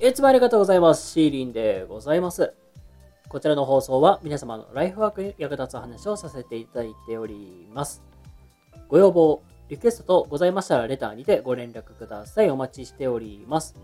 いつもありがとうございます。シーリンでございます。こちらの放送は皆様のライフワークに役立つ話をさせていただいております。ご要望、リクエストとございましたらレターにてご連絡ください。お待ちしております。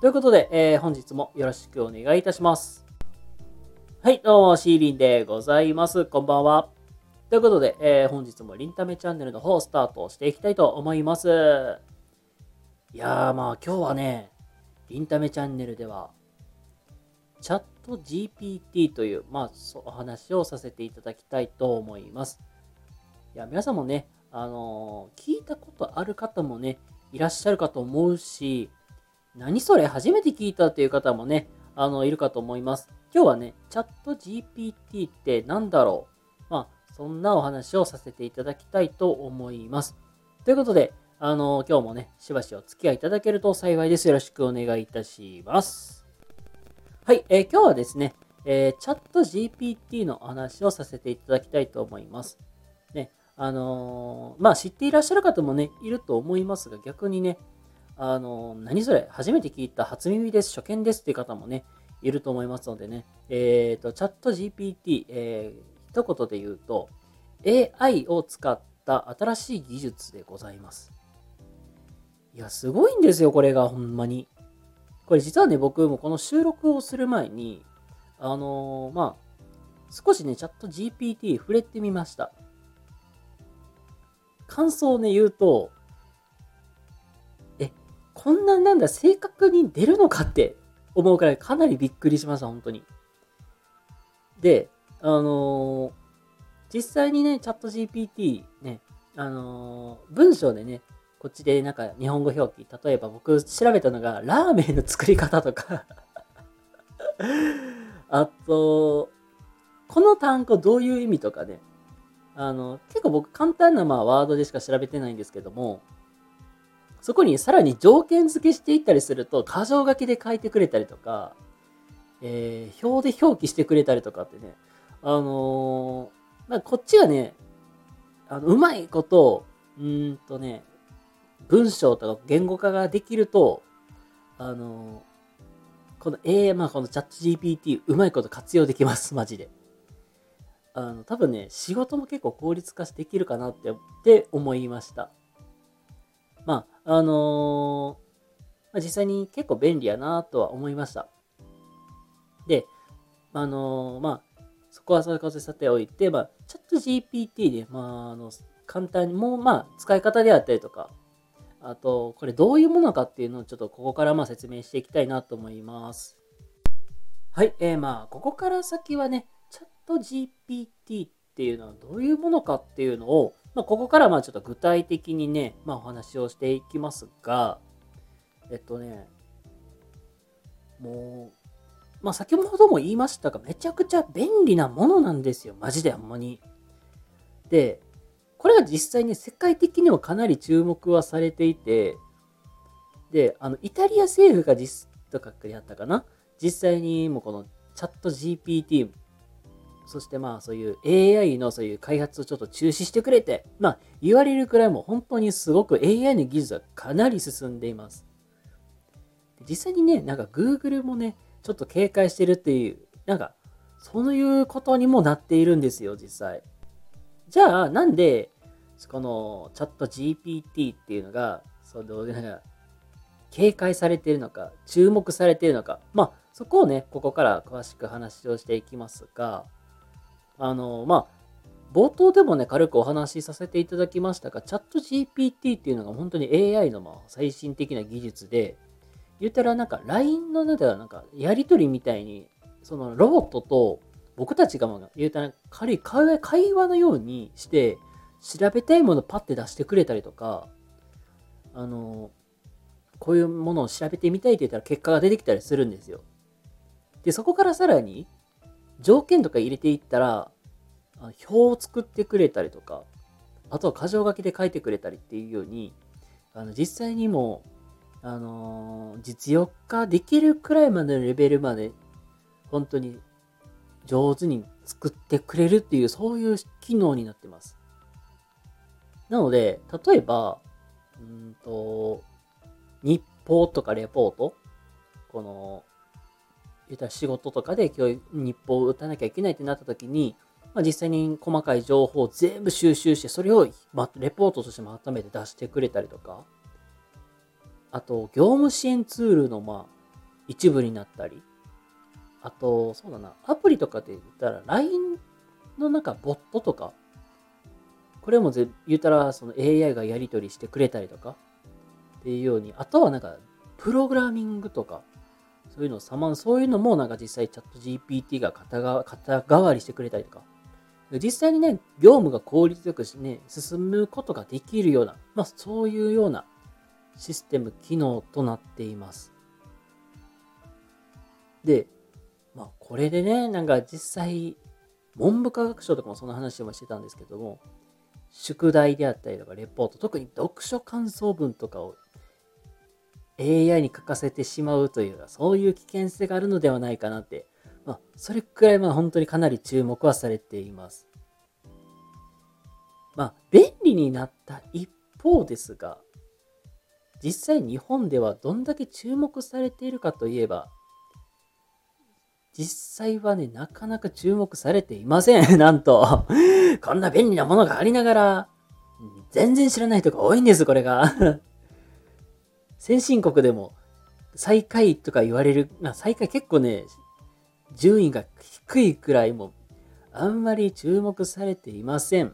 ということで、えー本日もよろしくお願いいたします。はい、どうも、シーリンでございます。こんばんは。ということで、えー本日もリンタメチャンネルの方スタートしていきたいと思います。いやー、まあ今日はね、インタメチャンネルでは、チャット GPT という、まあ、お話をさせていただきたいと思います。いや、皆さんもね、あの聞いたことある方もね、いらっしゃるかと思うし、何それ初めて聞いたっていう方もね、あの、いるかと思います。今日はね、チャット GPT って何だろうまあ、そんなお話をさせていただきたいと思います。ということで、あの、今日もね、しばしお付き合いいただけると幸いです。よろしくお願いいたします。はい、えー今日はですね、えーチャット GPT のお話をさせていただきたいと思います。ね、あのーまあ、知っていらっしゃる方もね、いると思いますが、逆にね、あのー何それ、初めて聞いた初耳です、初見ですっていう方もね、いると思いますのでね、えっ、と、チャット GPT、えー一言で言うと、AI を使った新しい技術でございます。いや、すごいんですよ、これが、ほんまに。これ実はね、僕もこの収録をする前に、あのーまあ、少しね、チャット GPT 触れてみました。感想をね、言うと、え、こんななんだ、正確に出るのかって思うくらいかなりびっくりしました、本当に。で、あのー実際にね、チャット GPT ね、あのー文章でね、こっちでなんか日本語表記、例えば僕調べたのがラーメンの作り方とか。あと、この単語どういう意味とかね、あの、結構僕簡単なまあワードでしか調べてないんですけども、そこにさらに条件付けしていったりすると、箇条書きで書いてくれたりとか、えー表で表記してくれたりとかってね、あのーまあ、こっちがね、あのうまいこと、うーんとね、文章とか言語化ができると、あのこの AI、まあこのチャット GPT、うまいこと活用できます、マジで。あの、多分ね、仕事も結構効率化できるかなってって思いました。まあ、あのまあ、実際に結構便利やなとは思いました。で、あのまあ、そこはそういうことでさておいて、まあ、チャット GPT で、まあ、あの、簡単に、もう、まあ、使い方であったりとか、あと、これどういうものかっていうのをちょっとここからまあ説明していきたいなと思います。はい、えー、まあ、ここから先はね、チャット GPT っていうのはどういうものかっていうのを、まあ、ここからまあちょっと具体的にね、まあお話をしていきますが、えっとね、もう、まあ先ほども言いましたが、めちゃくちゃ便利なものなんですよ。マジでほんまに。で、これが実際に世界的にもかなり注目はされていて、で、あの、イタリア政府が実、とかやったかな？実際にもうこのチャット GPT、そしてまあそういう AI のそういう開発をちょっと中止してくれて、まあ言われるくらいもう本当にすごく AI の技術はかなり進んでいます。実際にね、なんか Google もね、ちょっと警戒してるっていう、なんかそういうことにもなっているんですよ、実際。じゃあ、なんで、このチャット GPT っていうのが、そのなんか警戒されているのか、注目されているのか、まあ、そこをね、ここから詳しく話をしていきますが、あの、まあ、冒頭でもね、軽くお話しさせていただきましたが、チャット GPT っていうのが本当に AI のまあ最新的な技術で、言ったらなんか LINE のなんかなんかやりとりみたいに、そのロボットと僕たちがまあ言うたら軽い会話のようにして、調べたいものパッて出してくれたりとか、あの、こういうものを調べてみたいって言ったら結果が出てきたりするんですよ。で、そこからさらに条件とか入れていったら、表を作ってくれたりとか、あとは箇条書きで書いてくれたりっていうように、あの実際にも、あのー実用化できるくらいまでのレベルまで、本当に上手に作ってくれるっていう、そういう機能になってます。なので、例えば、うんと、日報とかレポート？この、言ったら仕事とかで今日日報を打たなきゃいけないってなった時に、まあ、実際に細かい情報を全部収集して、それを、ま、レポートとしてまとめて出してくれたりとか、あと、業務支援ツールの、まあ、一部になったり、あと、そうだな、アプリとかで言ったら、LINE のなんかボットとか、これもぜ言ったら、その AI がやり取りしてくれたりとか、っていうように、あとはなんか、プログラミングとか、そういうのをさま、そういうのもなんか実際チャット GPT が肩が肩代わりしてくれたりとか、実際にね、業務が効率よくしね、進むことができるような、まあそういうようなシステム、機能となっています。で、まあこれでね、なんか実際、文部科学省とかもその話もしてたんですけども、宿題であったりとかレポート、特に読書感想文とかを AI に書かせてしまうというか、そういう危険性があるのではないかなってまあ、それくらいまあ本当にかなり注目はされています。まあ、便利になった一方ですが、実際日本ではどんだけ注目されているかといえば、実際はね、なかなか注目されていません。なんと。こんな便利なものがありながら、全然知らない人が多いんです、これが。先進国でも、最下位とか言われる、まあ、最下位結構ね、順位が低いくらいもあんまり注目されていません。っ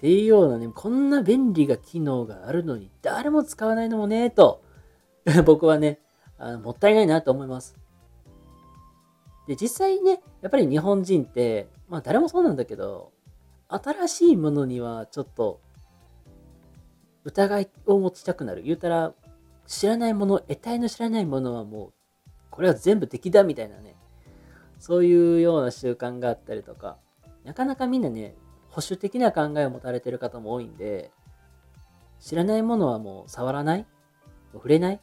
ていうようなね、こんな便利な機能があるのに誰も使わないのもね、と 僕はねあの、もったいないなと思います。で、実際ね、やっぱり日本人って、まあ誰もそうなんだけど、新しいものにはちょっと疑いを持ちたくなる。言うたら、知らないもの、得体の知らないものはもう、これは全部敵だみたいなね、そういうような習慣があったりとか、なかなかみんなね、保守的な考えを持たれてる方も多いんで、知らないものはもう触らない。触れない。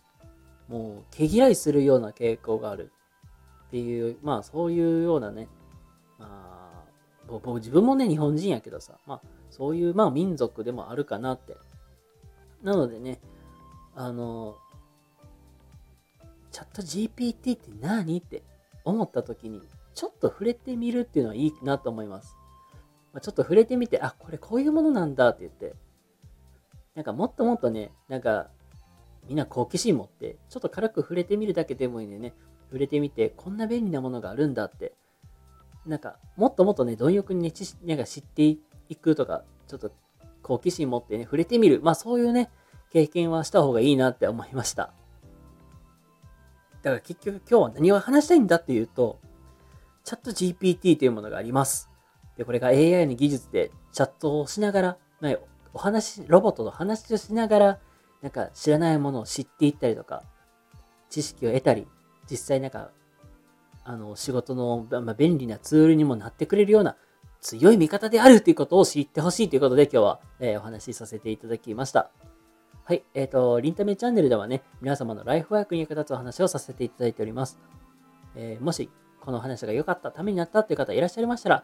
もう毛嫌いするような傾向がある。っていう、まあそういうようなね、まあ、僕自分もね、日本人やけどさ、まあそういうまあ民族でもあるかなって。なのでね、あの、チャット GPT って何って思った時に、ちょっと触れてみるっていうのはいいなと思います。まあ、ちょっと触れてみて、あ、これこういうものなんだって言って、なんかもっともっとね、なんかみんな好奇心持って、ちょっと軽く触れてみるだけでもいいんでね、触れてみて、こんな便利なものがあるんだって、なんかもっともっとね、貪欲にね、知なんか知っていくとか、ちょっと好奇心持ってね、触れてみる。まあそういうね、経験はした方がいいなって思いました。だから結局今日は何を話したいんだっていうと、チャット GPT というものがあります。で、これが AI の技術でチャットをしながら、まあ、お話、ロボットと話をしながら、なんか知らないものを知っていったりとか、知識を得たり、実際なんか、あの、仕事の、まあ、便利なツールにもなってくれるような強い味方であるということを知ってほしいということで今日は、えー、お話しさせていただきました。はい。えっ、ー、と、リンタメチャンネルではね、皆様のライフワークに役立つお話をさせていただいております。えー、もし、この話が良かった、ためになったという方いらっしゃいましたら、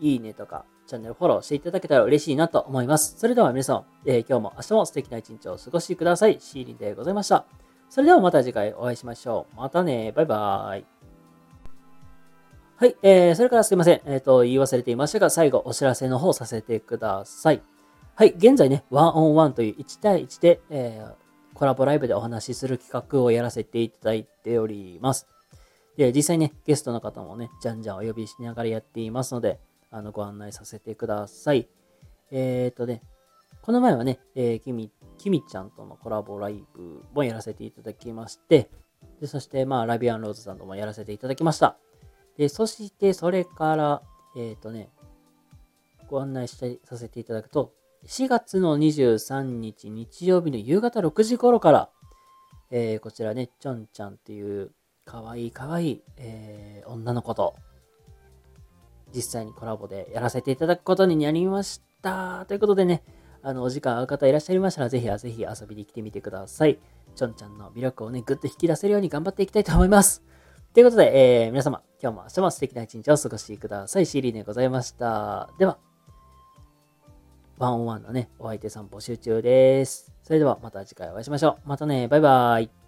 いいねとか、チャンネルフォローしていただけたら嬉しいなと思います。それでは皆さん、えー、今日も明日も素敵な一日をお過ごしください。シーリンでございました。それではまた次回お会いしましょう。またね。バイバーイ。はい。えー、それからすいません。えっ、ー、と、言い忘れていましたが、最後お知らせの方させてください。はい。現在ね、ワンオンワンという1対1で、えー、コラボライブでお話しする企画をやらせていただいております。で、実際ね、ゲストの方もね、じゃんじゃんお呼びしながらやっていますので、あの、ご案内させてください。えっ、ー、とね、この前はね、えー、きみ、きみちゃんとのコラボライブもやらせていただきまして、で、そして、まあ、ラビアンローズさんともやらせていただきました。で、そして、それから、えっ、ー、とね、ご案内してさせていただくと、4月の23日日曜日の夕方6時頃から、えー、こちらね、ちょんちゃんっていうかわいいかわいい、えー、女の子と実際にコラボでやらせていただくことになりました。ということでね、あの、お時間合う方いらっしゃいましたら、ぜひぜひ遊びに来てみてください。ちょんちゃんの魅力をね、ぐっと引き出せるように頑張っていきたいと思います。ということで、えー、皆様、今日も明日も素敵な一日をお過ごしください。シーリーでございました。では、ワンオンワンのね、お相手さん募集中です。それではまた次回お会いしましょう。またね、バイバーイ。